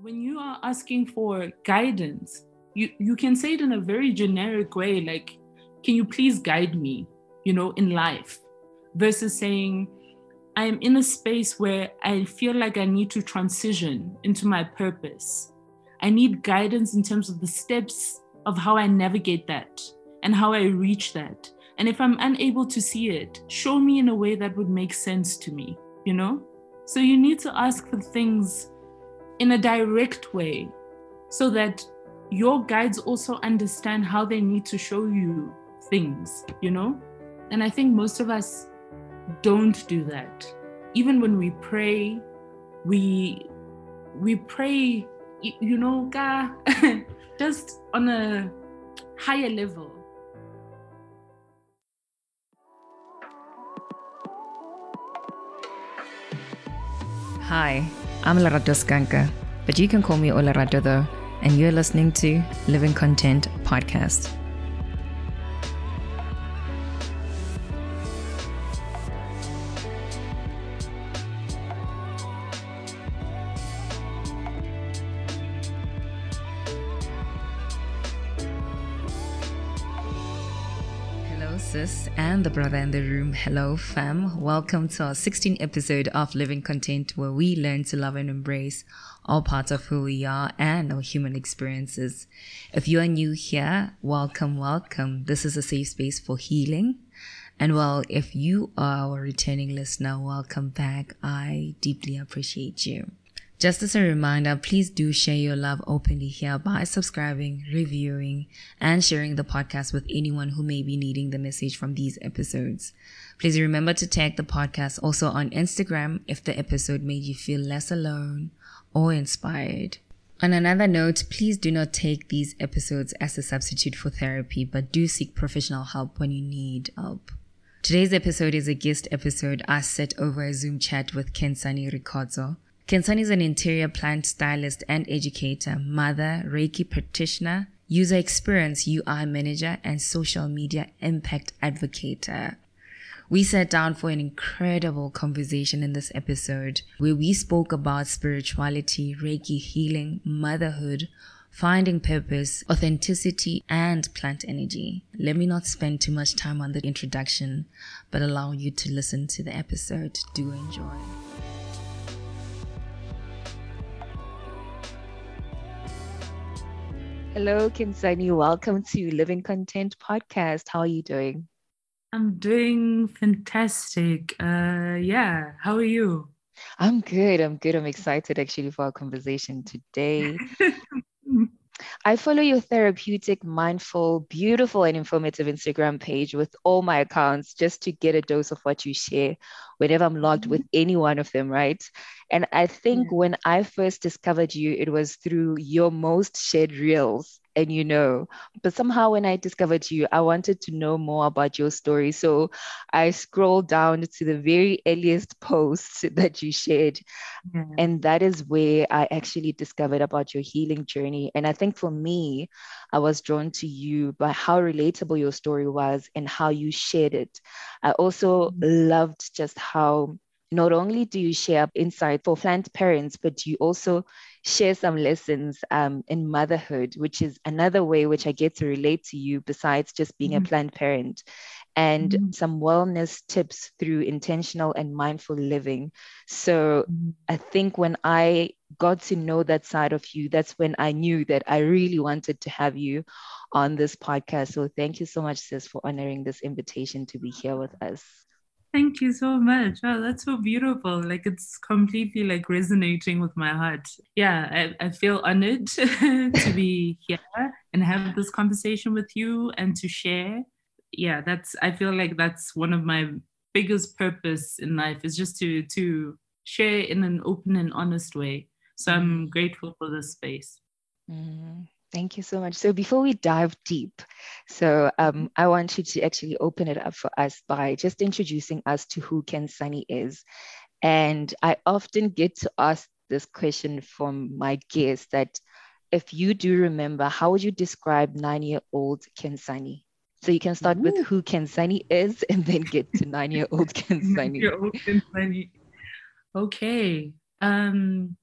when you are asking for guidance, you, you can say it in a very generic way, like, can you please guide me, you know, in life, versus saying, I'm in a space where I feel like I need to transition into my purpose. I need guidance in terms of the steps of how I navigate that and how I reach that. And if I'm unable to see it, show me in a way that would make sense to me, you know? So you need to ask for things in a direct way so that your guides also understand how they need to show you things, you know? And I think most of us don't do that. Even when we pray, we we pray, you know, just on a higher level. Hi, I'm Lerato Skanka, but you can call me Olerato though, and you're listening to Living Content Podcast. And the brother in the room. Hello, fam. Welcome to our 16th episode of Living Content, where we learn to love and embrace all parts of who we are and our human experiences. If you are new here, welcome, welcome. This is a safe space for healing. And well, if you are a returning listener, welcome back. I deeply appreciate you. Just as a reminder, please do share your love openly here by subscribing, reviewing, and sharing the podcast with anyone who may be needing the message from these episodes. Please remember to tag the podcast also on Instagram if the episode made you feel less alone or inspired. On another note, please do not take these episodes as a substitute for therapy, but do seek professional help when you need help. Today's episode is a guest episode I set over a Zoom chat with Kensani Ricordo Kensani is an interior plant stylist and educator, mother, Reiki practitioner, user experience UI manager, and social media impact advocate. We sat down for an incredible conversation in this episode where we spoke about spirituality, Reiki healing, motherhood, finding purpose, authenticity, and plant energy. Let me not spend too much time on the introduction, but allow you to listen to the episode. Do enjoy. Hello, Kensani. Welcome to Living Content Podcast. How are you doing? I'm doing fantastic. Uh, yeah. How are you? I'm good. I'm good. I'm excited actually for our conversation today. I follow your therapeutic, mindful, beautiful, and informative Instagram page with all my accounts just to get a dose of what you share whenever I'm logged with mm-hmm. any one of them, right? And I think yeah. when I first discovered you, it was through your most shared reels and you know. But somehow when I discovered you, I wanted to know more about your story. So I scrolled down to the very earliest post that you shared. Mm-hmm. And that is where I actually discovered about your healing journey. And I think for me, I was drawn to you by how relatable your story was and how you shared it. I also mm-hmm. loved just how not only do you share insight for plant parents, but you also share some lessons um, in motherhood, which is another way which I get to relate to you besides just being mm-hmm. a plant parent, and mm-hmm. some wellness tips through intentional and mindful living. So mm-hmm. I think when I got to know that side of you, that's when I knew that I really wanted to have you on this podcast. So thank you so much, sis, for honoring this invitation to be here with us. Thank you so much. Oh, that's so beautiful. Like it's completely like resonating with my heart. Yeah, I, I feel honored to be here and have this conversation with you and to share. Yeah, that's I feel like that's one of my biggest purpose in life is just to to share in an open and honest way. So I'm mm-hmm. grateful for this space. Mm-hmm. Thank you so much. So before we dive deep, so um, I want you to actually open it up for us by just introducing us to who Ken Kensani is. And I often get to ask this question from my guests that if you do remember, how would you describe nine-year-old Ken Kensani? So you can start Ooh. with who Ken Kensani is and then get to nine-year-old Kensani. nine-year-old Kensani. Okay. Um,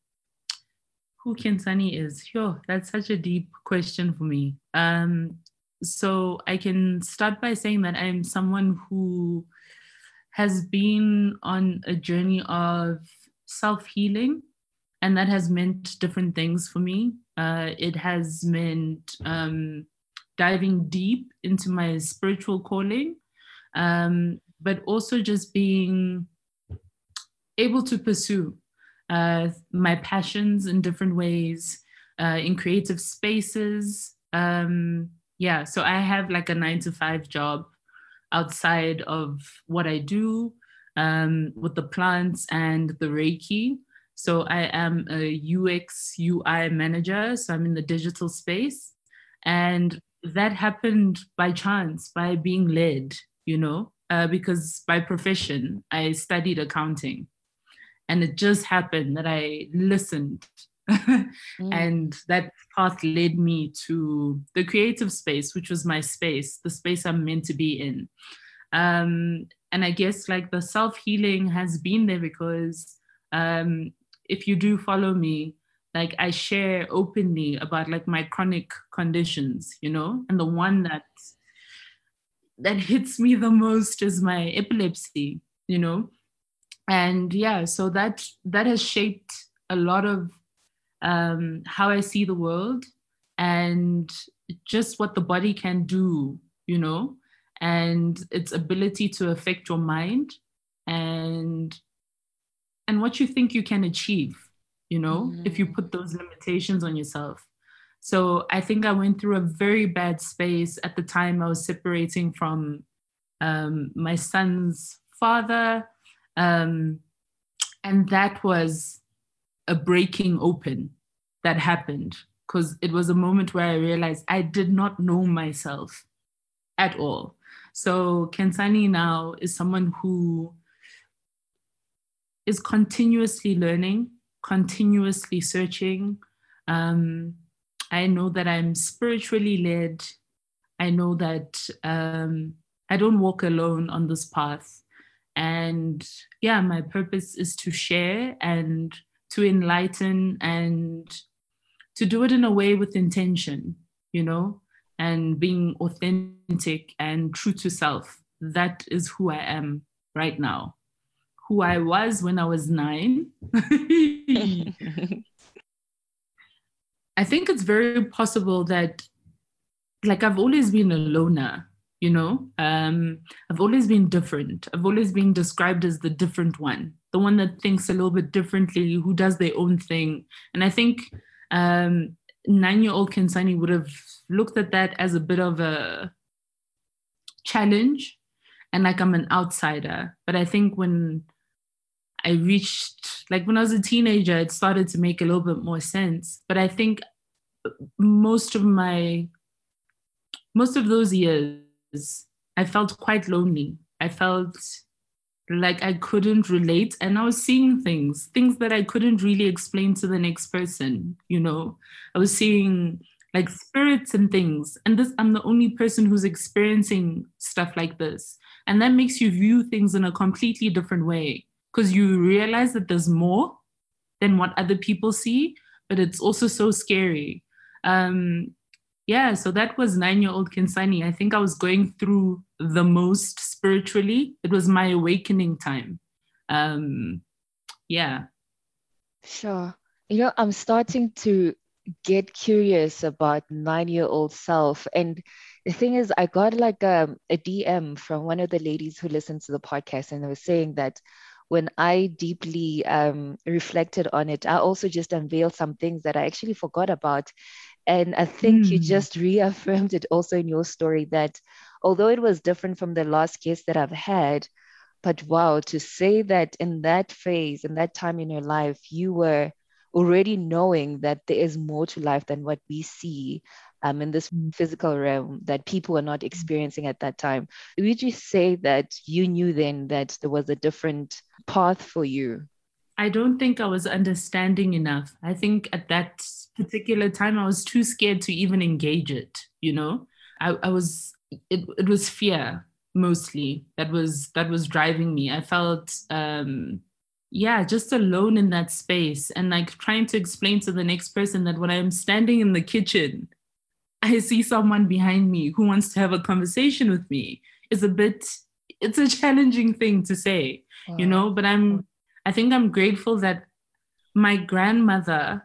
who Kensani is? Sure, that's such a deep question for me. Um, so I can start by saying that I'm someone who has been on a journey of self healing, and that has meant different things for me. Uh, it has meant um, diving deep into my spiritual calling, um, but also just being able to pursue uh, my passions in different ways, uh, in creative spaces. Um, yeah, so I have like a nine to five job outside of what I do um, with the plants and the Reiki. So I am a UX UI manager. So I'm in the digital space. And that happened by chance, by being led, you know, uh, because by profession, I studied accounting. And it just happened that I listened. mm. And that path led me to the creative space, which was my space, the space I'm meant to be in. Um, and I guess like the self healing has been there because um, if you do follow me, like I share openly about like my chronic conditions, you know, and the one that that hits me the most is my epilepsy, you know, and yeah so that that has shaped a lot of um, how i see the world and just what the body can do you know and its ability to affect your mind and and what you think you can achieve you know mm-hmm. if you put those limitations on yourself so i think i went through a very bad space at the time i was separating from um, my son's father um, and that was a breaking open that happened because it was a moment where I realized I did not know myself at all. So Kensani now is someone who is continuously learning, continuously searching. Um, I know that I'm spiritually led. I know that um, I don't walk alone on this path. And yeah, my purpose is to share and to enlighten and to do it in a way with intention, you know, and being authentic and true to self. That is who I am right now. Who I was when I was nine. I think it's very possible that, like, I've always been a loner you know? Um, i've always been different. I've always been described as the different one the one that thinks a little bit differently who does their own thing. And i think um, nine year old Kensani would have looked at that as a bit of a challenge and like i'm an outsider. But i think when i reached like when i was a teenager it started to make a little bit more sense. But i think most of my most of those years I felt quite lonely. I felt like I couldn't relate and I was seeing things, things that I couldn't really explain to the next person, you know. I was seeing like spirits and things. And this I'm the only person who's experiencing stuff like this. And that makes you view things in a completely different way because you realize that there's more than what other people see, but it's also so scary. Um, yeah, so that was nine year old Kensani. I think I was going through the most spiritually. It was my awakening time. Um, yeah. Sure. You know, I'm starting to get curious about nine year old self. And the thing is, I got like a, um, a DM from one of the ladies who listens to the podcast, and they were saying that when I deeply um, reflected on it, I also just unveiled some things that I actually forgot about. And I think mm. you hmm. just reaffirmed it also in your story that although it was different from the last case that I've had, but wow, to say that in that phase, in that time in your life, you were already knowing that there is more to life than what we see um, in this hmm. physical realm that people are not hmm. experiencing at that time. Would you say that you knew then that there was a different path for you? I don't think I was understanding enough. I think at that particular time, I was too scared to even engage it. You know, I, I was, it, it was fear mostly that was that was driving me. I felt um, yeah, just alone in that space and like trying to explain to the next person that when I'm standing in the kitchen, I see someone behind me who wants to have a conversation with me is a bit, it's a challenging thing to say, wow. you know, but I'm, I think I'm grateful that my grandmother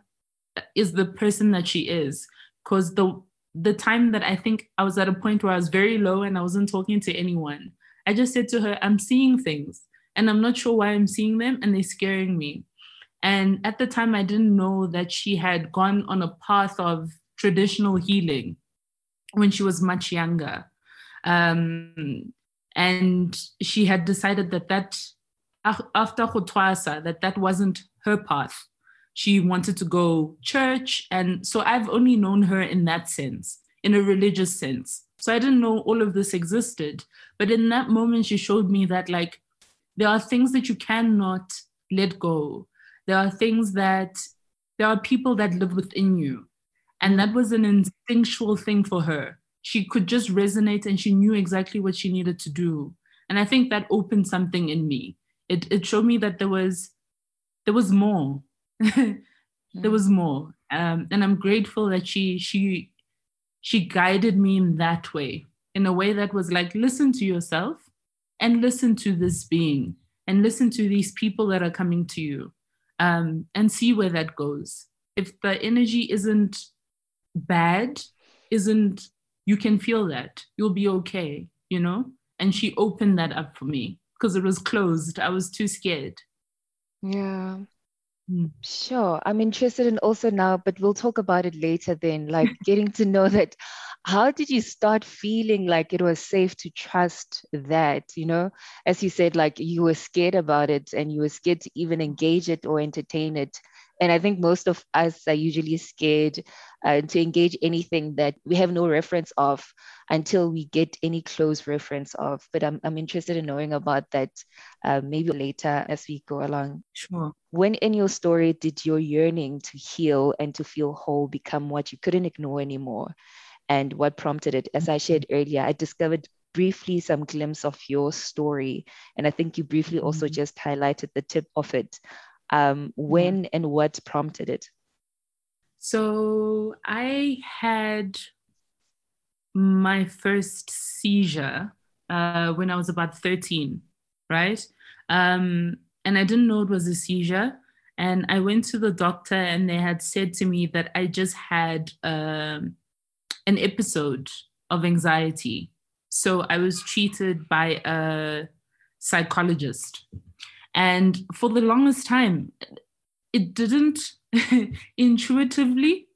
is the person that she is because the the time that I think I was at a point where I was very low and I wasn't talking to anyone, I just said to her, I'm seeing things and I'm not sure why I'm seeing them and they're scaring me. And at the time, I didn't know that she had gone on a path of traditional healing when she was much younger. Um, and she had decided that that after Khutwasa, that that wasn't her path. She wanted to go church and so i've only known her in that sense in a religious sense. So i didn't know all of this existed but in that moment she showed me that like there are things that you cannot let go. There are things that there are people that live within you and that was an instinctual thing for her. She could just resonate and she knew exactly what she needed to do. And i think that opened something in me it, it showed me that there was there was more. There was more. Um, and i'm grateful that she she she guided me in that way in a way that was like listen to yourself and listen to this being and listen to these people that are coming to you um, and see where that goes. If the energy isn't bad isn't you can feel that. You'll be okay you know? And she opened that up for me because it was closed i was too scared yeah Mm. Sure. I'm interested in also now, but we'll talk about it later then, like getting to know that. How did you start feeling like it was safe to trust that? You know, as you said, like you were scared about it and you were scared to even engage it or entertain it and i think most of us are usually scared uh, to engage anything that we have no reference of until we get any close reference of. But i'm, I'm interested in knowing about that uh, maybe later as we go along. Sure. When in your story did your yearning to heal and to feel whole become what you couldn't ignore anymore? And what prompted it? As i shared earlier i discovered briefly some glimpse of your story. And i think you briefly also mm-hmm. just highlighted the tip of it um, when and what prompted it? So I had my first seizure uh, when I was about 13, right? Um, and I didn't know it was a seizure. And I went to the doctor, and they had said to me that I just had um, an episode of anxiety. So I was treated by a psychologist. And for the longest time, it didn't intuitively,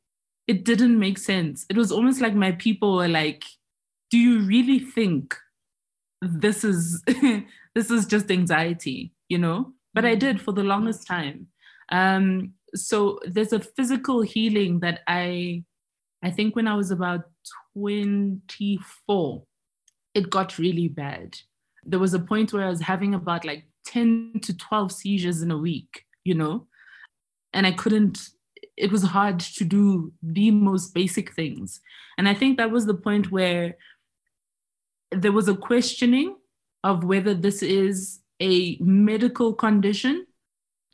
it didn't make sense. It was almost like my people were like, do you really think this is this is just anxiety, you know? But I did for the longest time. Um, so there's a physical healing that I I think when I was about 24, it got really bad. There was a point where I was having about like 10 to 12 seizures in a week, you know? And I couldn't, it was hard to do the most basic things. And I think that was the point where there was a questioning of whether this is a medical condition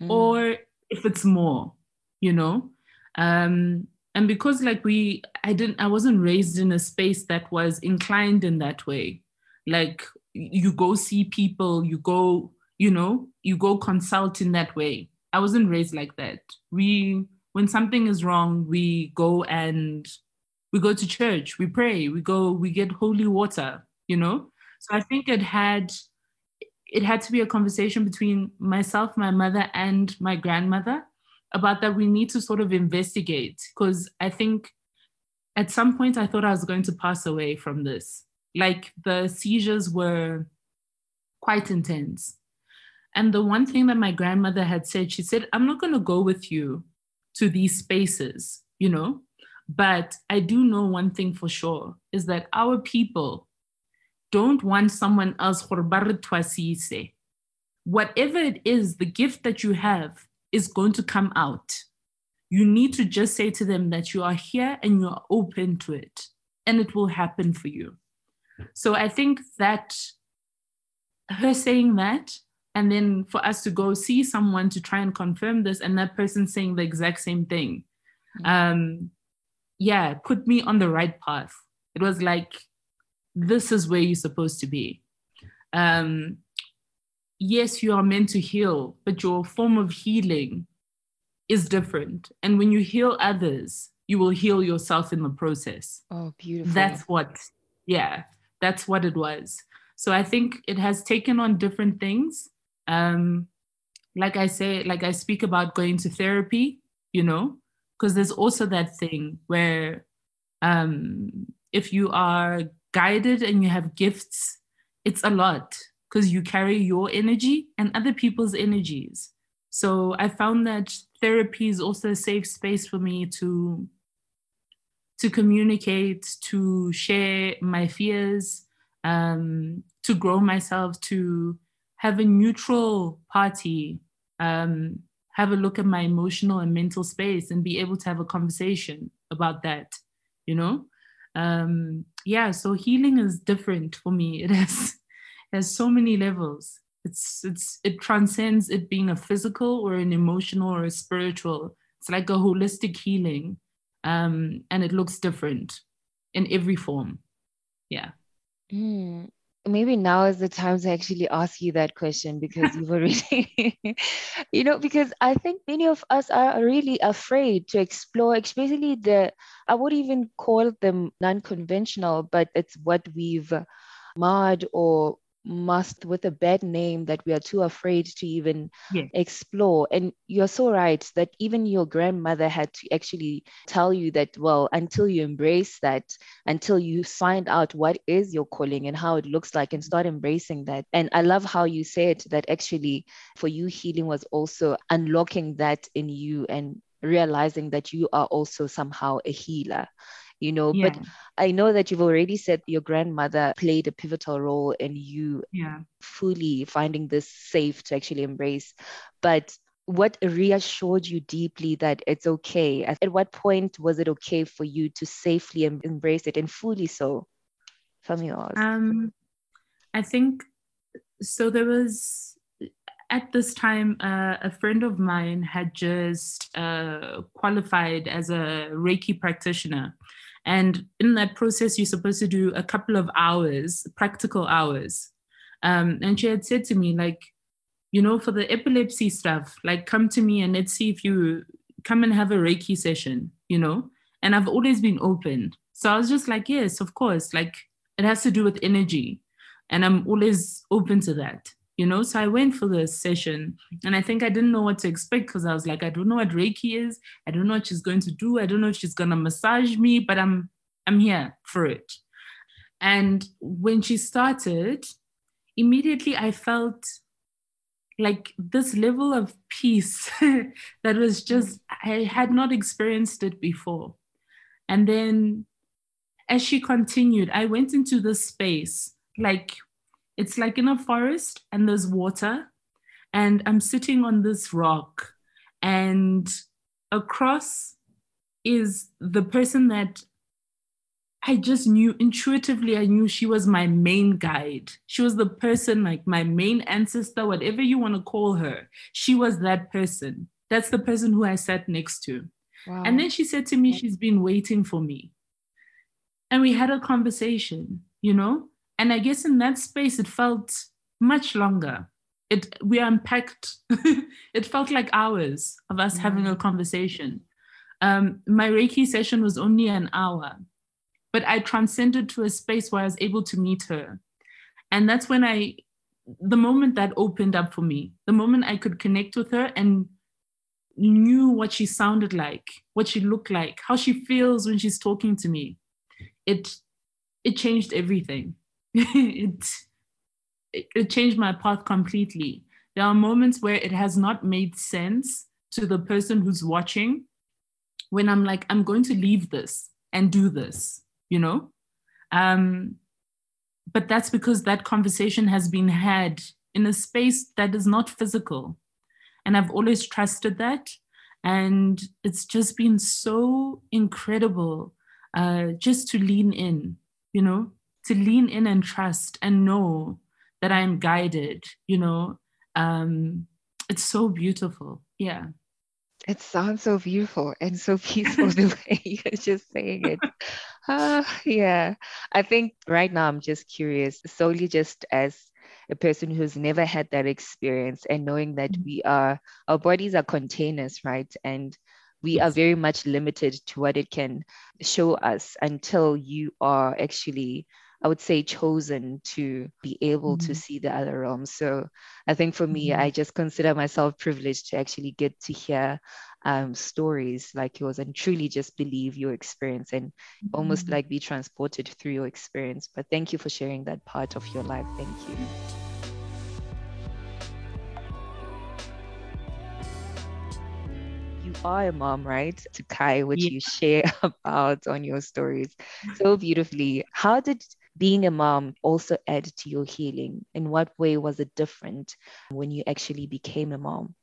mm. or if it's more, you know? Um, and because like we i didn't i wasn't raised in a space that was inclined in that way like you go see people you go you know, you go consult in that way. I wasn't raised like that. We, when something is wrong, we go and we go to church, we pray, we go, we get holy water, you know? So I think it had, it had to be a conversation between myself, my mother, and my grandmother about that we need to sort of investigate because I think at some point I thought I was going to pass away from this. Like the seizures were quite intense. And the one thing that my grandmother had said, she said, I'm not going to go with you to these spaces, you know, but I do know one thing for sure is that our people don't want someone else. Whatever it is, the gift that you have is going to come out. You need to just say to them that you are here and you are open to it, and it will happen for you. So I think that her saying that and then for us to go see someone to try and confirm this and that person saying the exact same thing. Um yeah put me on the right path. It was like this is where you're supposed to be. Um yes you are meant to heal but your form of healing is different. And when you heal others you will heal yourself in the process. Oh, beautiful. that's what yeah that's what it was. So i think it has taken on different things um like i say like i speak about going to therapy you know because there's also that thing where um if you are guided and you have gifts it's a lot because you carry your energy and other people's energies. So i found that therapy is also a safe space for me to to communicate, to share my fears, um, to grow myself, to have a neutral party, um, have a look at my emotional and mental space, and be able to have a conversation about that. You know, um, yeah. So healing is different for me. It has has so many levels. It's it's it transcends it being a physical or an emotional or a spiritual. It's like a holistic healing um, and it looks different in every form. Yeah. Mm, maybe now is the time to actually ask you that question because you've already, you know, because I think many of us are really afraid to explore, especially the, I would even call them non conventional, but it's what we've marred or masked with a bad name that we are too afraid to even Yeah. explore. And you're so right that even your grandmother had to actually tell you that, well, until you embrace that, until you find out what is your calling and how it looks like and start embracing that. And I love how you said that actually for you, healing was also unlocking that in you and realizing that you are also somehow a healer. You know, Yeah. but I know that you've already said your grandmother played a pivotal role in you yeah. fully finding this safe to actually embrace. But what reassured you deeply that it's okay? At, at what point was it okay for you to safely em- embrace it and fully so? From yours. Um, I think so. There was at this time uh, a friend of mine had just uh, qualified as a Reiki practitioner, and in that process, you're supposed to do a couple of hours, practical hours. Um, and she had said to me, like, you know, for the epilepsy stuff, like, come to me and let's see if you come and have a Reiki session, you know. And I've always been open, so I was just like, yes, of course, like it has to do with energy and i'm always open to that you know? So i went for the session and i think i didn't know what to expect because i was like i don't know what reiki is. I don't know what she's going to do. I don't know if she's going to massage me but i'm i'm here for it. And when she started immediately i felt like this level of peace that was just i had not experienced it before. And then as she continued, I went into this space, like it's like in a forest and there's water, and I'm sitting on this rock, and across is the person that I just knew intuitively, I knew she was my main guide. She was the person, like my main ancestor, whatever you want to call her. She was that person. That's the person who I sat next to. wow. And then she said to me, she's been waiting for me. And we had a conversation, you know? And I guess in that space, it felt much longer. It we unpacked, it felt like hours of us having a conversation. Um, my Reiki session was only an hour, but I transcended to a space where I was able to meet her. And that's when I, the moment that opened up for me, the moment I could connect with her and knew what she sounded like, what she looked like, how she feels when she's talking to me. It it changed everything. It, it changed my path completely. There are moments where it has not made sense to the person who's watching when I'm like, I'm going to leave this and do this, you know? Um, but that's because that conversation has been had in a space that is not physical. And I've always trusted that. And it's just been so incredible uh, just to lean in, you know, to lean in and trust and know that I'm guided, you know. Um, it's so beautiful. Yeah. It sounds so beautiful and so peaceful the way you're just saying it. Uh, yeah. I think right now I'm just curious, solely just as a person who's never had that experience and knowing that mm-hmm. we are, our bodies are containers, right? And we are very much limited to what it can show us until you are actually I would say chosen to be able mm-hmm. to see the other realms. So I think for me, mm-hmm. I just consider myself privileged to actually get to hear um, stories like yours and truly just believe your experience and mm-hmm. almost like be transported through your experience. But thank you for sharing that part of your life. Thank you. you are a mom, right? To Kai, which yeah. you share about on your stories so beautifully. How did being a mom also add to your healing? In what way was it different when you actually became a mom?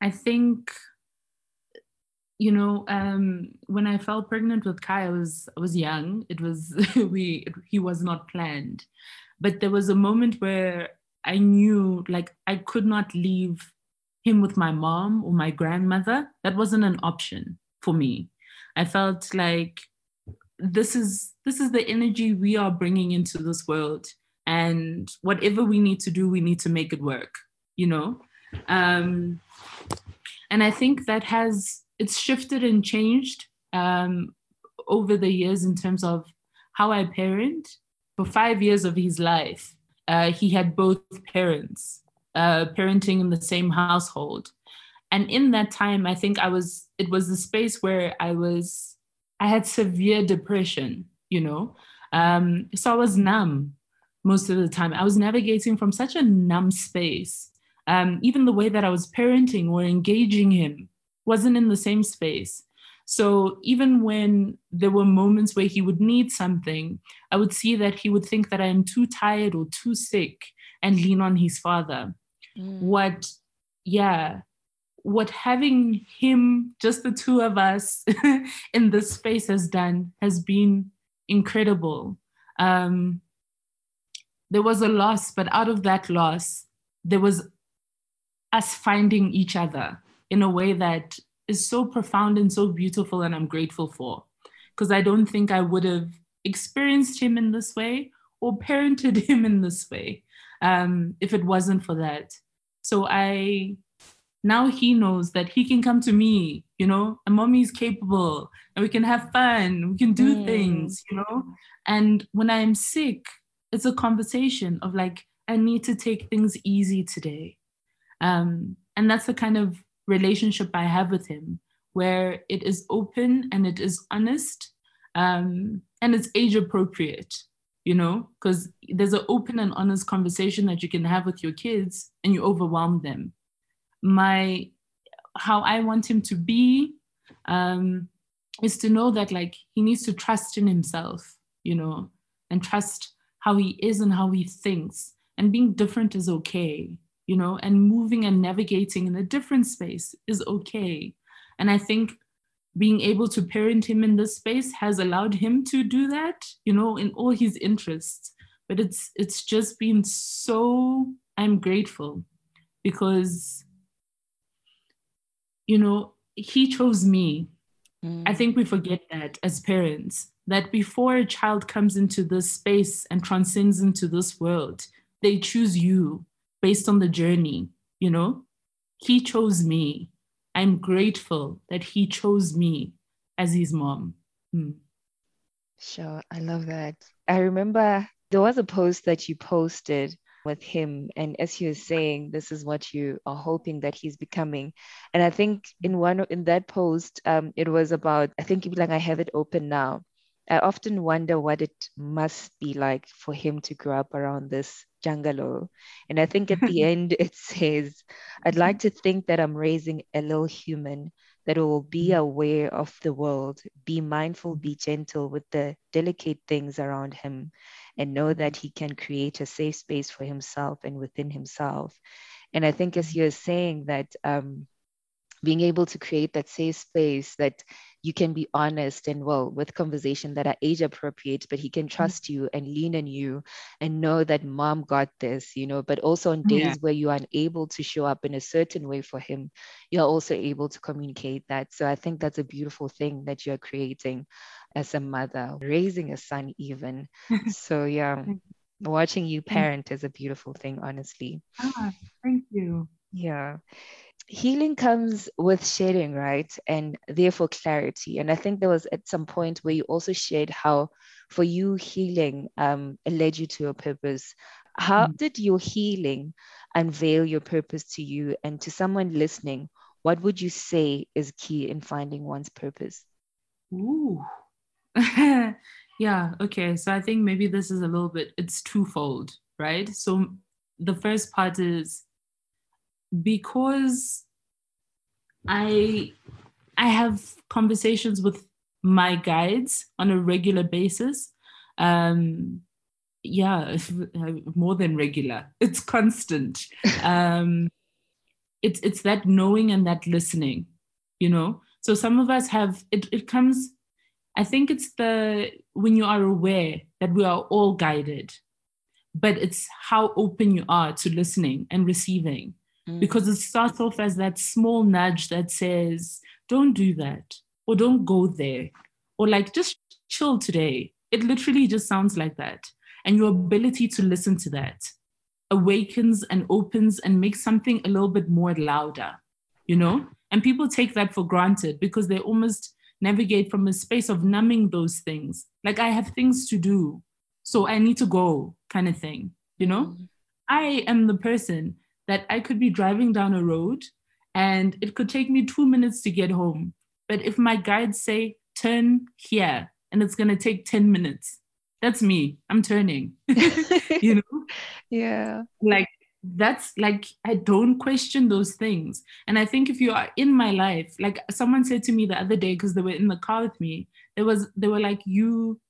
I think you know um, when i fell pregnant with kai i was i was young it was we he was not planned but there was a moment where i knew like i could not leave him with my mom or my grandmother that wasn't an option for me i felt like this is this is the energy we are bringing into this world. And whatever we need to do we need to make it work you know? Um, and i think that has it's shifted and changed um, over the years in terms of how i parent. For five years of his life uh, he had both parents uh, parenting in the same household. And in that time i think i was it was the space where i was I had severe depression, you know. Um, so I was numb most of the time. I was navigating from such a numb space. Um, even the way that I was parenting or engaging him wasn't in the same space. So even when there were moments where he would need something, I would see that he would think that I am too tired or too sick and lean on his father. Mm. What, yeah, what having him, just the two of us in this space has done has been incredible. Um, there was a loss, but out of that loss, there was us finding each other in a way that is so profound and so beautiful, and I'm grateful for. Because I don't think I would have experienced him in this way or parented him in this way um, if it wasn't for that. So I now he knows that he can come to me, you know, and mommy is capable and we can have fun, we can do mm. things, you know. And when I'm sick, it's a conversation of like, I need to take things easy today. Um, and that's the kind of relationship I have with him, where it is open and it is honest um, and it's age appropriate, you know, because there's an open and honest conversation that you can have with your kids and you overwhelm them my how I want him to be um, is to know that like he needs to trust in himself, you know, and trust how he is and how he thinks. And being different is okay, you know, and moving and navigating in a different space is okay. And I think being able to parent him in this space has allowed him to do that, you know, in all his interests. But it's it's just been so I'm grateful because you know, he chose me. Mm. I think we forget that as parents, that before a child comes into this space and transcends into this world, they choose you based on the journey, you know? He chose me. I'm grateful that he chose me as his mom. Mm. Sure, I love that. I remember there was a post that you posted with him. And as you were saying this is what you are hoping that he's becoming. And i think in one in that post um, it was about i think like i have it open now. I often wonder what it must be like for him to grow up around this jungalow and i think at the end it says i'd like to think that i'm raising a little human that will be mm. aware of the world, be mindful, be gentle with the delicate things around him, and know that he can create a safe space for himself and within himself. And I think, as you're saying, that um, being able to create that safe space that you can be honest and well with conversation that are age appropriate, but he can Mm-hmm. trust you and lean on you and know that mom got this, you know, but also on days Yeah. where you are unable to show up in a certain way for him, you're also able to communicate that. So I think that's a beautiful thing that you're creating as a mother, raising a son, even. So, yeah, watching you parent is a beautiful thing, honestly. Ah, thank you. Yeah. Healing comes with sharing, right? And therefore clarity. And I think there was at some point where you also shared how for you healing um, led you to your purpose. How Mm. did your healing unveil your purpose to you? And to someone listening, what would you say is key in finding one's purpose? Ooh. yeah, okay. So I think maybe this is a little bit, it's twofold, right? So the first part is because I I have conversations with my guides on a regular basis. Um yeah, more than regular. It's constant. Um it's it's that knowing and that listening, you know. So some of us have it it comes I think it's the when you are aware that we are all guided, but it's how open you are to listening and receiving. Mm. Because it starts off as that small nudge that says, don't do that, or don't go there, or like just chill today. It literally just sounds like that. And your ability to listen to that awakens and opens and makes something a little bit more louder, you know? And people take that for granted because they almost navigate from a space of numbing those things. Like I have things to do, so I need to go, kind of thing, you know? Mm. I am the person that I could be driving down a road and it could take me two minutes to get home. But if my guides say, turn here, and it's going to take 10 minutes, that's me. I'm turning, you know? yeah. like that's like i don't question those things and i think if you are in my life like someone said to me the other day because they were in the car with me there was they were like you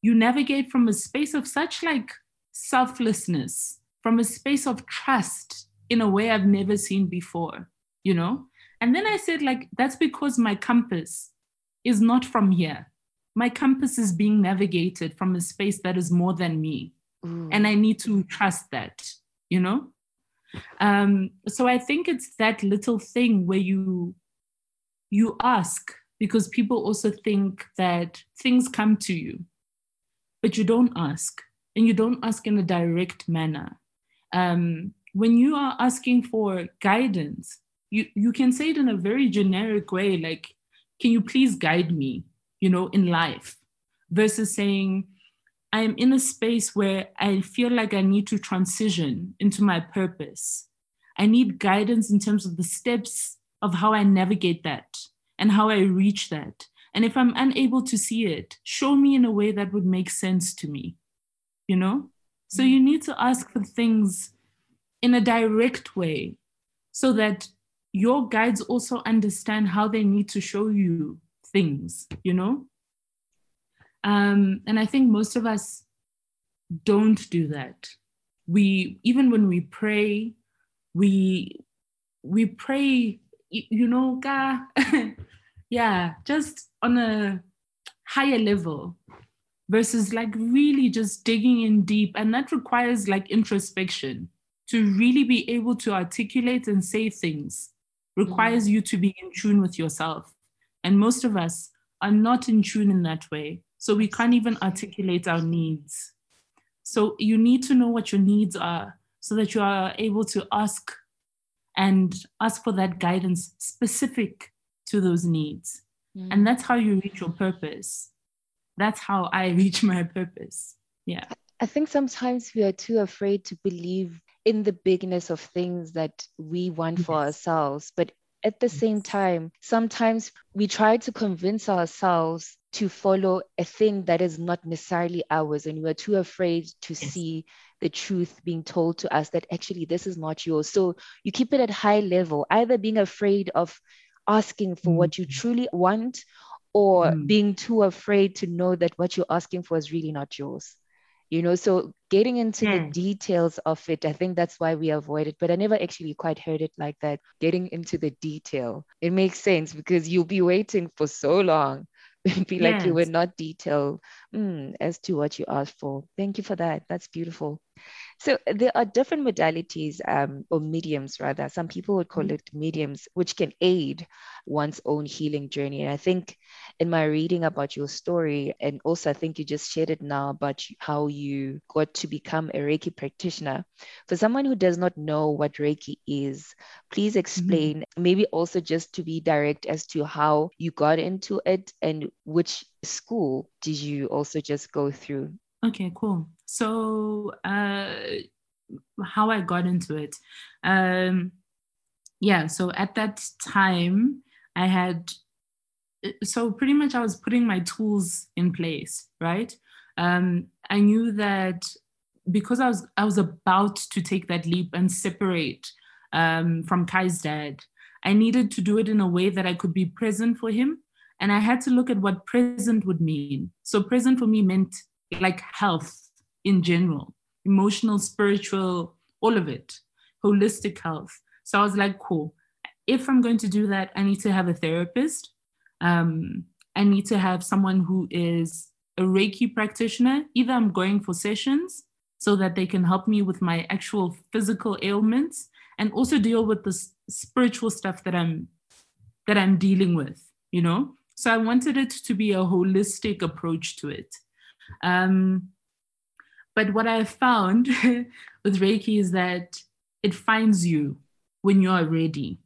you navigate from a space of such like selflessness from a space of trust in a way i've never seen before you know and then i said like that's because my compass is not from here my compass is being navigated from a space that is more than me Ooh. and I need to trust that, you know? Um, so I think it's that little thing where you you ask because people also think that things come to you, but you don't ask, and you don't ask in a direct manner. Um, when you are asking for guidance, you you can say it in a very generic way, like, "Can you please guide me?" You know, in life, versus saying, I'm in a space where I feel like I need to transition into my purpose. I need guidance in terms of the steps of how I navigate that and how I reach that. And if I'm unable to see it, show me in a way that would make sense to me, you know? So you need to ask for things in a direct way so that your guides also understand how they need to show you things, you know? Um, and I think most of us don't do that. We even when we pray, we we pray, you know, yeah, just on a higher level versus like really just digging in deep. And that requires like introspection to really be able to articulate and say things, requires you to be in tune with yourself. And most of us are not in tune in that way. So we can't even articulate our needs. So you need to know what your needs are so that you are able to ask and ask for that guidance specific to those needs. Mm. And that's how you reach your purpose. That's how I reach my purpose. Yeah. I think sometimes we are too afraid to believe in the bigness of things that we want for ourselves. But at the same time, sometimes we try to convince ourselves to follow a thing that is not necessarily ours, and we're too afraid to Yes. see the truth being told to us that actually this is not yours. So you keep it at high level, either being afraid of asking for mm. what you truly want or Mm. being too afraid to know that what you're asking for is really not yours. you know so getting into the details of it i think that's why we avoid it but i never actually quite heard it like that getting into the detail it makes sense because you'll be waiting for so long be like you were not detailed mm, as to what you asked for thank you for that that's beautiful so there are different modalities um, or mediums, rather. Some people would call Mhm. it mediums, which can aid one's own healing journey. And I think in my reading about your story, and also I think you just shared it now about how you got to become a Reiki practitioner. For someone who does not know what Reiki is, please explain, maybe also just to be direct as to how you got into it and which school did you also just go through? Okay, cool. So, uh, how I got into it. Um, yeah, so at that time, I had, so pretty much I was putting my tools in place, right? Um, I knew that because I was I was about to take that leap and separate um, from Kai's dad, I needed to do it in a way that I could be present for him, and I had to look at what present would mean. So present for me meant like health in general, emotional, spiritual, all of it, holistic health. So I was like, cool. If I'm going to do that, I need to have a therapist. Um, I need to have someone who is a Reiki practitioner. Either I'm going for sessions so that they can help me with my actual physical ailments and also deal with the spiritual stuff that I'm that I'm dealing with, you know? So I wanted it to be a holistic approach to it. Um, but what I found with Reiki is that it finds you when you are ready.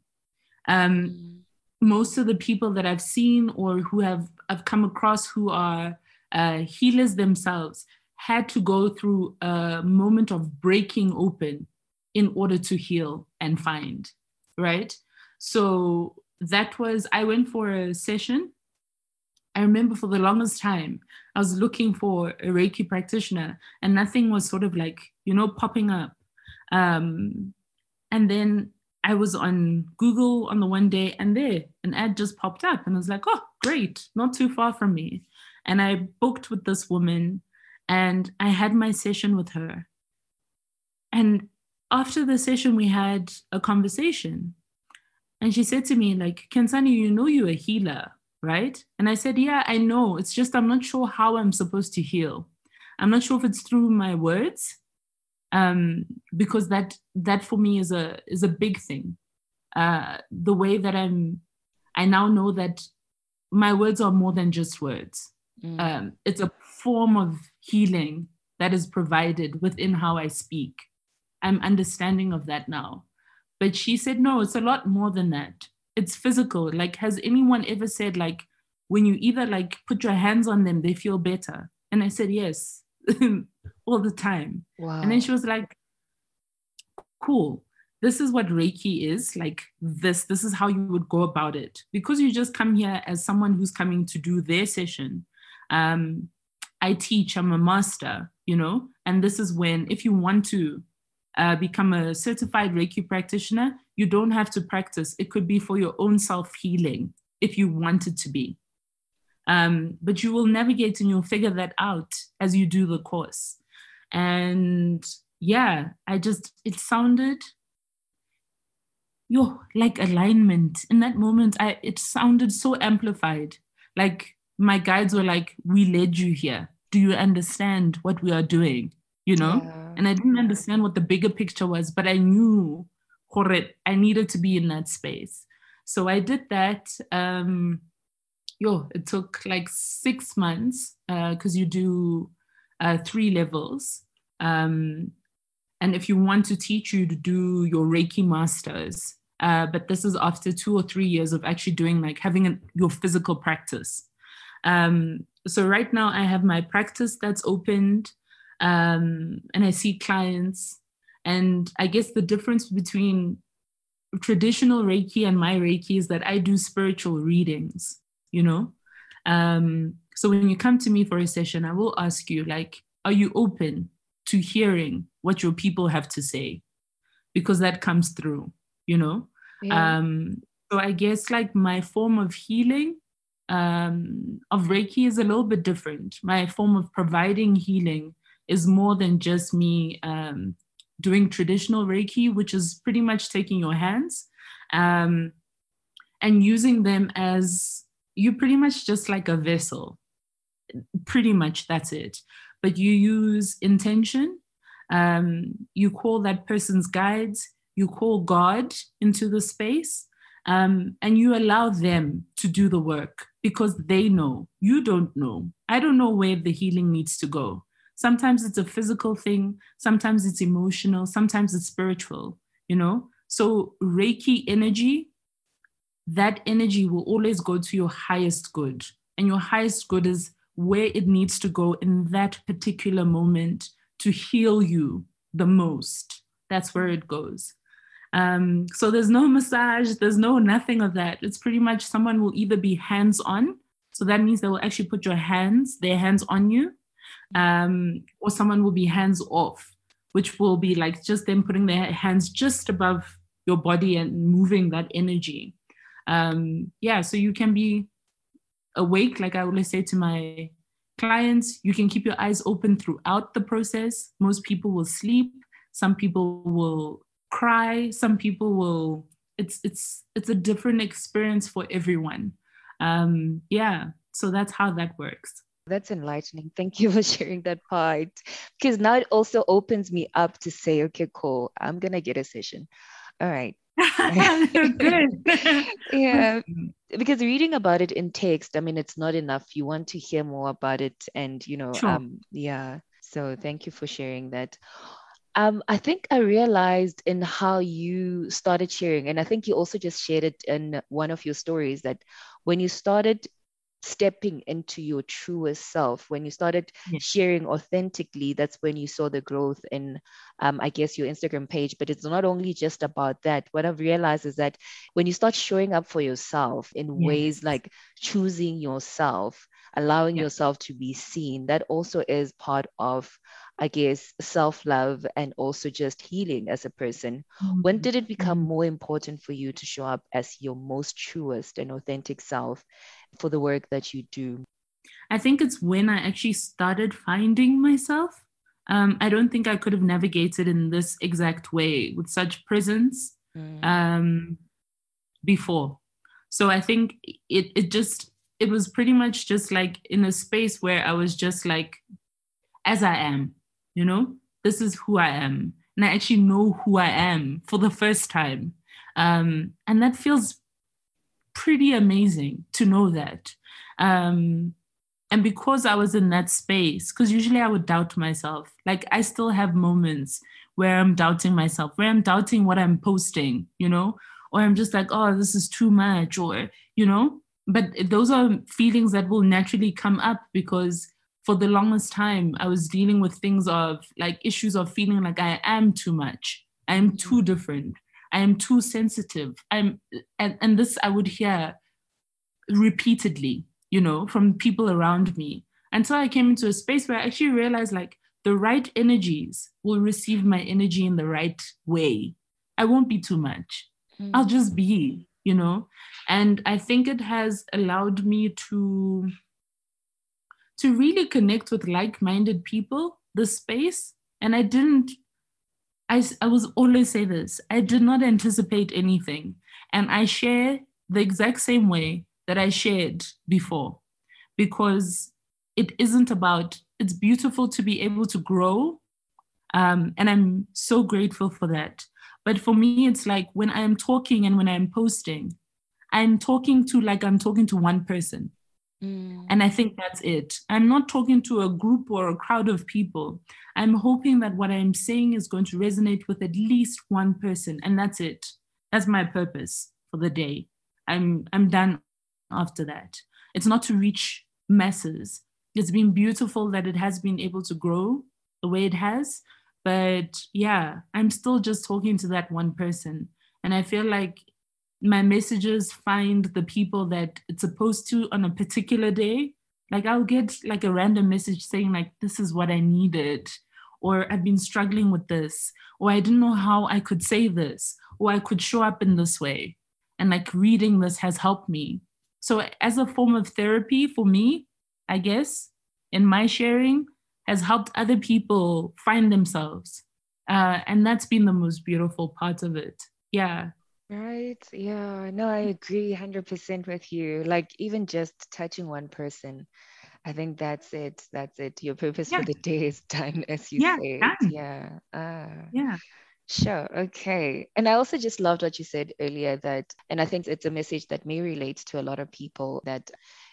Um, most of the people that I've seen or who have I've come across who are uh, healers themselves had to go through a moment of breaking open in order to heal and find, right? So that was I went for a session. I remember for the longest time I was looking for a Reiki practitioner, and nothing was sort of like you know popping up. Um, and then I was on Google on the one day, and there an ad just popped up, and I was like, "Oh, great! Not too far from me." And I booked with this woman, and I had my session with her. And after the session, we had a conversation, and she said to me, "Like, Kensani, you know you're a healer, right?" And I said, "Yeah, I know. It's just I'm not sure how I'm supposed to heal. I'm not sure if it's through my words." um, because that that for me is a is a big thing. Uh, the way that I'm, I now know that my words are more than just words. Mm. Um, it's a form of healing that is provided within how I speak. I'm understanding of that now. But she said, no, it's a lot more than that. It's physical. Like, has anyone ever said, like, when you either like put your hands on them, they feel better? And I said, yes, all the time. wow. And then she was like, cool. This is what Reiki is like this. This is how you would go about it. Because you just come here as someone who's coming to do their session. Um, I teach, I'm a master, you know, and this is when, if you want to uh, become a certified Reiki practitioner, you don't have to practice. It could be for your own self healing if you want it to be. Um, but you will navigate and you'll figure that out as you do the course. And yeah, I just, it sounded, yo, like alignment. In that moment, I it sounded so amplified. Like my guides were like, we led you here. Do you understand what we are doing? You know? Yeah. And I didn't understand what the bigger picture was, but I knew hore, I needed to be in that space. So I did that. Um, yo, it took like six months because you do uh, three levels. Um, and if you want to teach you to do your Reiki masters, uh, but this is after two or three years of actually doing like having your physical practice. Um, so right now I have my practice that's opened, um, and I see clients. And I guess the difference between traditional Reiki and my Reiki is that I do spiritual readings, you know? Um, so when you come to me for a session, I will ask you, like, are you open to hearing what your people have to say? Because that comes through, you know? Yeah. Um, so I guess like my form of healing um, of Reiki is a little bit different. My form of providing healing is more than just me um, doing traditional Reiki, which is pretty much taking your hands um, and using them as you pretty much just like a vessel. Pretty much that's it. But you use intention, um, you call that person's guides, you call God into the space, um, and you allow them to do the work because they know. You don't know. I don't know where the healing needs to go. Sometimes it's a physical thing, sometimes it's emotional, sometimes it's spiritual, you know? So, Reiki energy, that energy will always go to your highest good. And your highest good is where it needs to go in that particular moment to heal you the most. That's where it goes. Um, so there's no massage, there's no nothing of that. It's pretty much someone will either be hands on, so that means they will actually put your hands, their hands on you, um, or someone will be hands off, which will be like just them putting their hands just above your body and moving that energy. Um, yeah, so you can be awake, like I always say to my clients, you can keep your eyes open throughout the process. Most people will sleep, some people will cry, some people will it's it's it's a different experience for everyone. Um, yeah, so that's how that works. That's enlightening. Thank you for sharing that part. Because now it also opens me up to say, okay, cool, I'm going to get a session. All right. Good. yeah. Because reading about it in text, I mean, it's not enough. You want to hear more about it. And, you know, sure. um, yeah. So thank you for sharing that. Um, I think I realized in how you started sharing, and I think you also just shared it in one of your stories that when you started stepping into your truest self when you started yeah. sharing authentically that's when you saw the growth in um, i guess your instagram page but it's not only just about that what i've realized is that when you start showing up for yourself in yes. ways like choosing yourself allowing yeah. yourself to be seen that also is part of I guess, self love and also just healing as a person. Mm-hmm. When did it become mm-hmm. more important for you to show up as your most truest and authentic self for the work that you do? I think it's when I actually started finding myself. Um, I don't think I could have navigated in this exact way with such presence mm. um, before. So I think it it just it was pretty much just like in a space where I was just like as I am you know, this is who I am. And I actually know who I am for the first time. Um, and that feels pretty amazing to know that. Um, and because I was in that space, because usually I would doubt myself, like I still have moments where I'm doubting myself, where I'm doubting what I'm posting, you know, or I'm just like, oh, this is too much, or, you know, but those are feelings that will naturally come up because for the longest time, I was dealing with things of like issues of feeling like I am too much, I am too mm-hmm. different, I am too sensitive. I'm and, and this I would hear repeatedly, you know, from people around me. Until I came into a space where I actually realized like the right energies will receive my energy in the right way. I won't be too much. Mm-hmm. I'll just be, you know. And I think it has allowed me to to really connect with like-minded people the space. And i didn't I, I was always say this i did not anticipate anything. And i share the exact same way that i shared before. Because it isn't about it's beautiful to be able to grow um, and i'm so grateful for that but for me it's like when i am talking and when i'm posting i'm talking to like i'm talking to one person Mm. And I think that's it. I'm not talking to a group or a crowd of people. I'm hoping that what I'm saying is going to resonate with at least one person, and that's it. That's my purpose for the day. I'm I'm done after that. It's not to reach masses. It's been beautiful that it has been able to grow the way it has, but yeah, I'm still just talking to that one person. And I feel like my messages find the people that it's supposed to on a particular day. Like i'll get like a random message saying like this is what i needed or i've been struggling with this or i didn't know how i could say this or i could show up in this way. And like reading this has helped me. So as a form of therapy for me i guess in my sharing has helped other people find themselves. Uh, and that's been the most beautiful part of it. Yeah. Right. Yeah. No, I agree 100% with you. Like, even just touching one person, I think that's it. That's it. Your purpose yeah. for the day is done, as you yeah, say. Yeah. Uh, yeah. Sure. Okay. And I also just loved what you said earlier that, and I think it's a message that may relate to a lot of people that,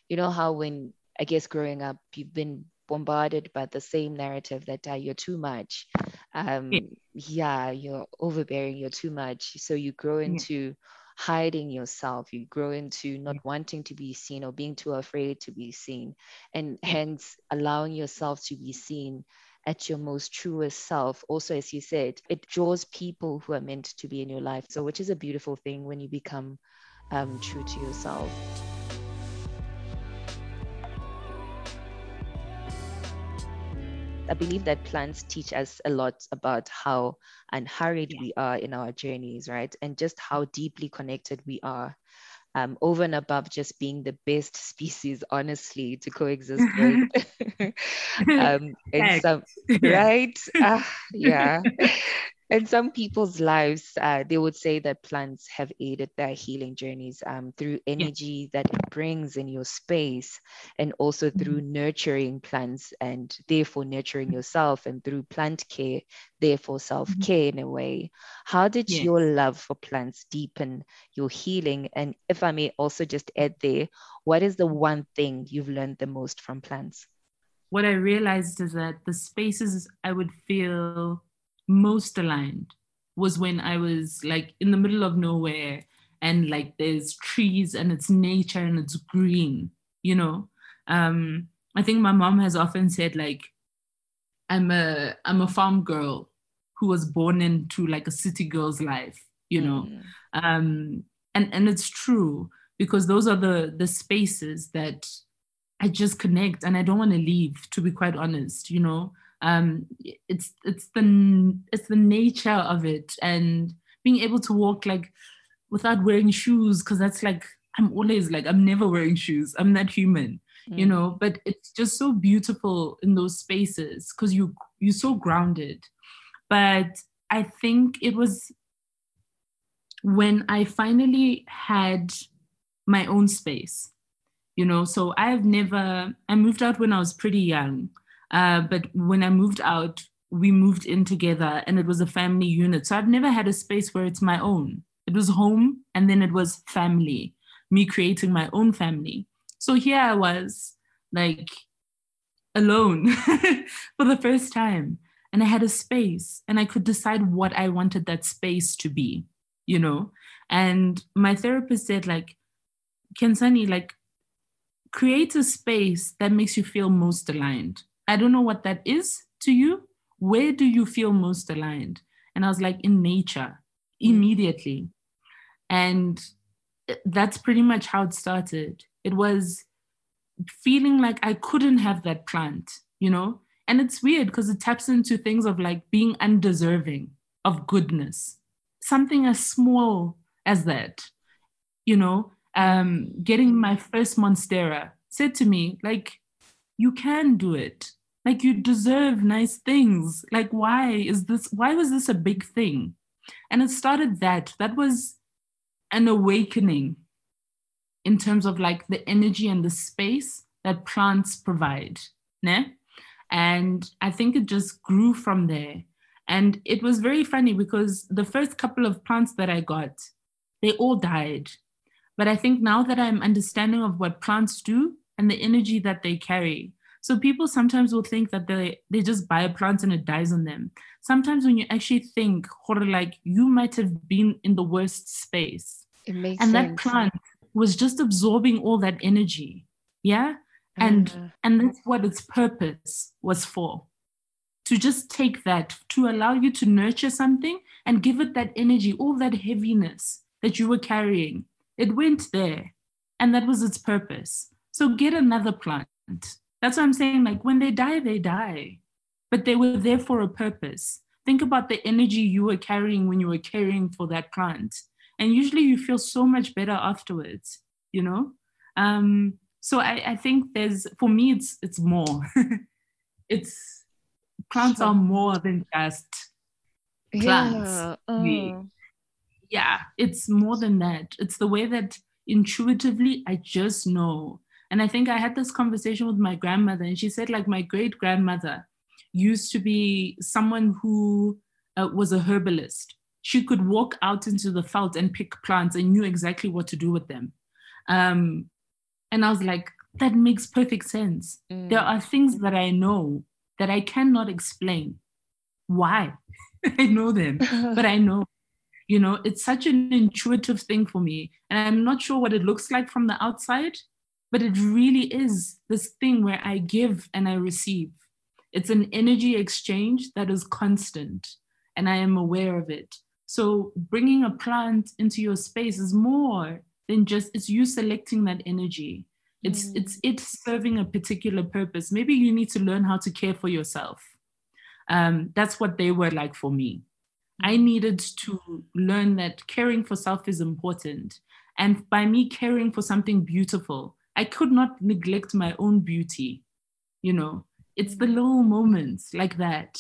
you know, how when I guess growing up, you've been bombarded by the same narrative that uh, you're too much. Um, yeah. yeah. you're overbearing, you're too much. So you grow into yeah. hiding yourself, you grow into not yeah. wanting to be seen or being too afraid to be seen, and hence allowing yourself to be seen at your most truest self. Also, as you said, it draws people who are meant to be in your life. So, which is a beautiful thing when you become um, true to yourself. I believe that plants teach us a lot about how unhurried yeah. we are in our journeys, right? And just how deeply connected we are um, over and above just being the best species, honestly, to coexist with. um, and some, right? Uh, yeah in some people's lives, uh, they would say that plants have aided their healing journeys um, through energy yeah. that it brings in your space, and also mm-hmm. through nurturing plants and therefore nurturing yourself, and through plant care, therefore self care mm-hmm. in a way. How did your love for plants deepen your healing? And if I may also just add there, what is the one thing you've learned the most from plants? What I realized is that the spaces I would feel most aligned was when I was like in the middle of nowhere and like there's trees and it's nature and it's green, you know. Um, I think my mom has often said like I'm a I'm a farm girl who was born into like a city girl's life, you know. Mm. Um, and and it's true because those are the the spaces that I just connect and I don't want to leave, to be quite honest, you know um, it's it's the it's the nature of it. And being able to walk like without wearing shoes because that's like i'm always like i'm never wearing shoes. I'm that human mm. you know? But it's just so beautiful in those spaces because you you're so grounded. But i think it was when i finally had my own space you know? So i've never i moved out when i was pretty young uh, but when I moved out, we moved in together and it was a family unit. So I've never had a space where it's my own. It was home and then it was family, me creating my own family. So here I was, like alone for the first time. And I had a space and I could decide what I wanted that space to be, you know? And my therapist said, like, Kensani, like, create a space that makes you feel most aligned. I don't know what that is to you. Where do you feel most aligned? And I was like, in nature, mm. immediately. And that's pretty much how it started. It was feeling like I couldn't have that plant, you know? And it's weird because it taps into things of like being undeserving of goodness. Something as small as that, you know, um, getting my first Monstera said to me, like, you can do it. Like you deserve nice things. Like why is this why was this a big thing? And it started that. That was an awakening in terms of like the energy and the space that plants provide. Ne? And I think it just grew from there. And it was very funny because the first couple of plants that I got, they all died. But I think now that I'm understanding of what plants do and the energy that they carry, so people sometimes will think that they they just buy a plant and it dies on them. Sometimes when you actually think, like you might have been in the worst space, and sense. that plant was just absorbing all that energy, yeah, and uh, and that's what its purpose was for, to just take that to allow you to nurture something and give it that energy, all that heaviness that you were carrying. It went there, and that was its purpose. So get another plant that's what I'm saying. Like when they die, they die, but they were there for a purpose. Think about the energy you were carrying when you were caring for that plant. And usually you feel so much better afterwards, you know? Um, so I, I think there's, for me, it's, it's more. it's, plants sure. are more than just plants. Yeah. Oh. yeah, it's more than that. It's the way that intuitively I just know. And I think I had this conversation with my grandmother, and she said, like, my great grandmother used to be someone who uh, was a herbalist. She could walk out into the field and pick plants and knew exactly what to do with them. Um, and I was like, that makes perfect sense. Mm. There are things that I know that I cannot explain. Why? I know them, but I know. You know, it's such an intuitive thing for me. And I'm not sure what it looks like from the outside, but it really is this thing where I give and I receive. It's an energy exchange that is constant, and I am aware of it. So, bringing a plant into your space is more than just it's you selecting that energy it's mm. it's it serving a particular purpose maybe you need to learn how to care for yourself um, that's what they were like for me i mm. needed to learn that caring for self is important and by me caring for something beautiful i could not neglect my own beauty you know it's the mm. little moments like that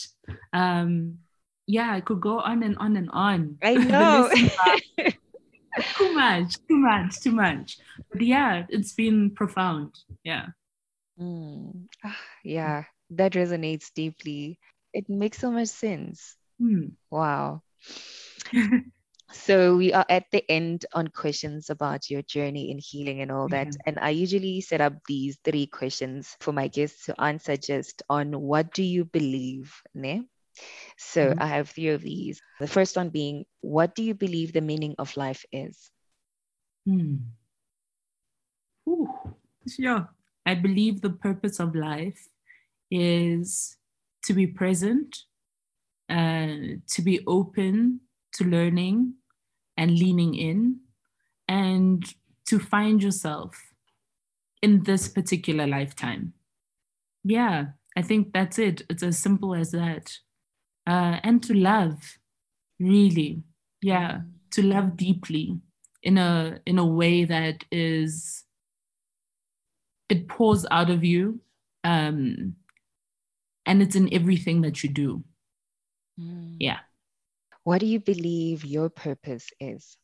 um yeah i could go on and on and on i know too much, too much, too much. But yeah, it's been profound. Yeah. Mm. Yeah, that resonates deeply. It makes so much sense. Mm. Wow. so we are at the end on questions about your journey in healing and all that. And I usually set up these three questions for my guests to answer just on what do you believe, ne? So mm-hmm. I have three of these. The first one being, what do you believe the meaning of life is? Hmm. Ooh, yeah. I believe the purpose of life is to be present, uh, to be open to learning and leaning in, and to find yourself in this particular lifetime. Yeah, I think that's it. It's as simple as that uh, and to love really yeah to love deeply in a in a way that is it pours out of you um and it's in everything that you do mm. yeah what do you believe your purpose is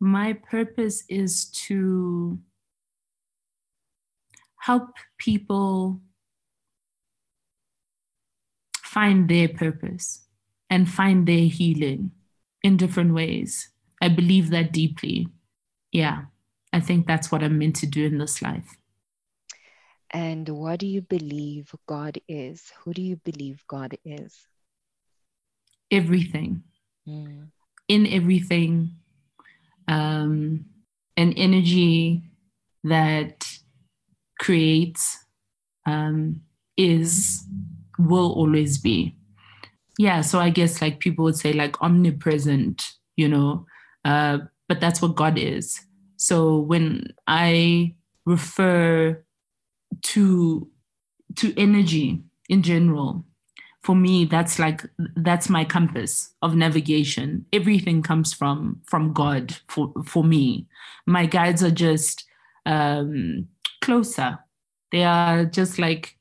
my purpose is to help people find their purpose and find their healing in different ways. I believe that deeply. Yeah, I think that's what I'm meant to do in this life. And what do you believe God is? Who do you believe God is? Everything. Mm. In everything, um, an energy that creates, um, is, will always be. Yeah, so I guess like people would say like omnipresent, you know, uh, but that's what God is. So when I refer to to energy in general, for me that's like that's my compass of navigation. Everything comes from from God for for me. My guides are just um, closer. They are just like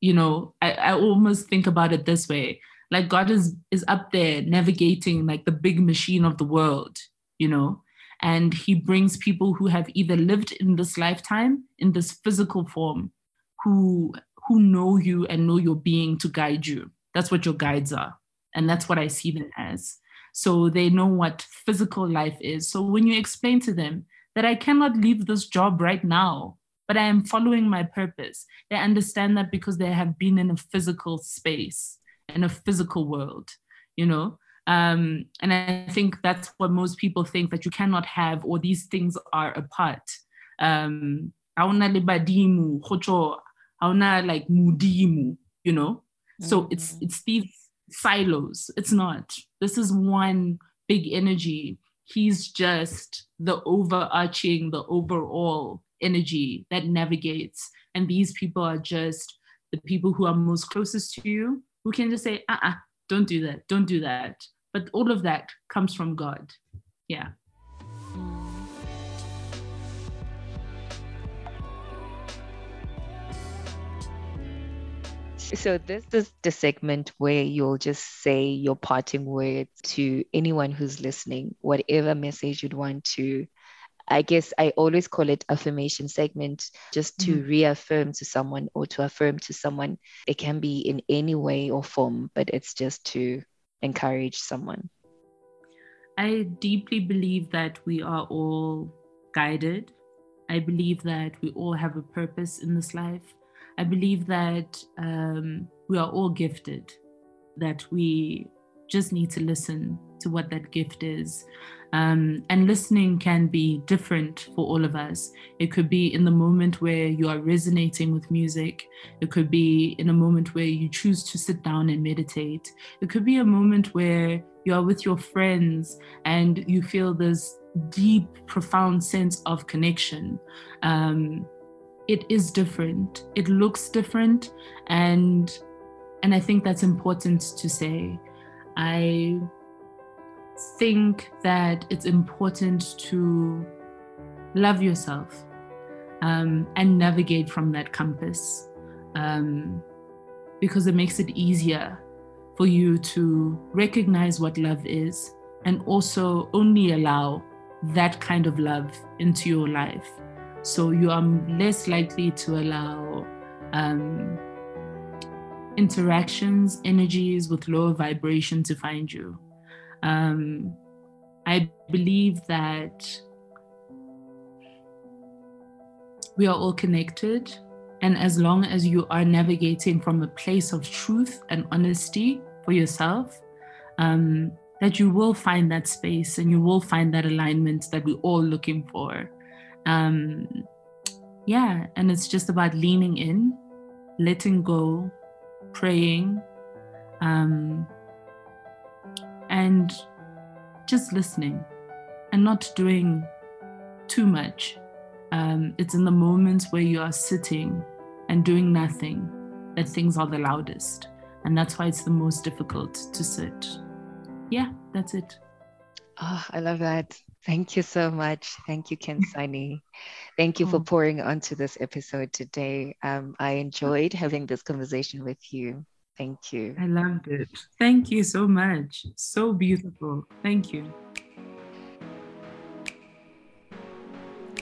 you know, I, I almost think about it this way. Like God is is up there navigating like the big machine of the world, you know, and he brings people who have either lived in this lifetime in this physical form who who know you and know your being to guide you. That's what your guides are. And that's what I see them as. So they know what physical life is. So when you explain to them that I cannot leave this job right now, but I am following my purpose. They understand that because they have been in a physical space, in a physical world, you know? Um, and I think that's what most people think that you cannot have, or these things are apart. Um, libadimu, like mudimu, you know? So mm-hmm. it's it's these silos. It's not. This is one big energy. He's just the overarching, the overall energy that navigates. And these people are just the people who are most closest to you who can just say, uh uh-uh, uh, do not do that, don't do that. But all of that comes from God. Yeah. So this is the segment where you'll just say your parting words to anyone who's listening, whatever message you'd want to. I guess I always call it affirmation segment, just to mm. reaffirm to someone or to affirm to someone. It can be in any way or form, but it's just to encourage someone. I deeply believe that we are all guided. I believe that we all have a purpose in this life. I believe that um, we are all gifted, that we just need to listen to what that gift is. Um, and listening can be different for all of us. It could be in the moment where you are resonating with music. It could be in a moment where you choose to sit down and meditate. It could be a moment where you are with your friends and you feel this deep, profound sense of connection. Um, it is different. It looks different, and and I think that's important to say. I think that it's important to love yourself um, and navigate from that compass um, because it makes it easier for you to recognize what love is and also only allow that kind of love into your life. So you are less likely to allow um, interactions, energies with lower vibration to find you. Um, I believe that we are all connected. And as long as you are navigating from a place of truth and honesty for yourself, um, that you will find that space and you will find that alignment that we're all looking for. Um, yeah, and it's just about leaning in, letting go, praying, um, and just listening and not doing too much. Um, it's in the moments where you are sitting and doing nothing that things are the loudest. And that's why it's the most difficult to sit. Yeah, that's it. Oh, I love that. Thank you so much. Thank you, Kensani. Thank you for oh. pouring onto this episode today. Um, I enjoyed having this conversation with you. Thank you. I loved it. Thank you so much. So beautiful. Thank you.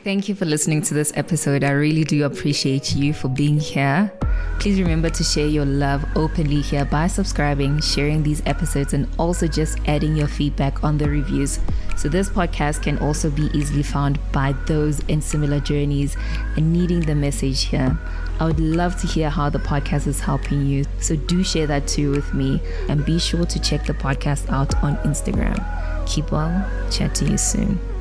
Thank you for listening to this episode. I really do appreciate you for being here. Please remember to share your love openly here by subscribing, sharing these episodes, and also just adding your feedback on the reviews. So, this podcast can also be easily found by those in similar journeys and needing the message here. I would love to hear how the podcast is helping you. So, do share that too with me and be sure to check the podcast out on Instagram. Keep well. Chat to you soon.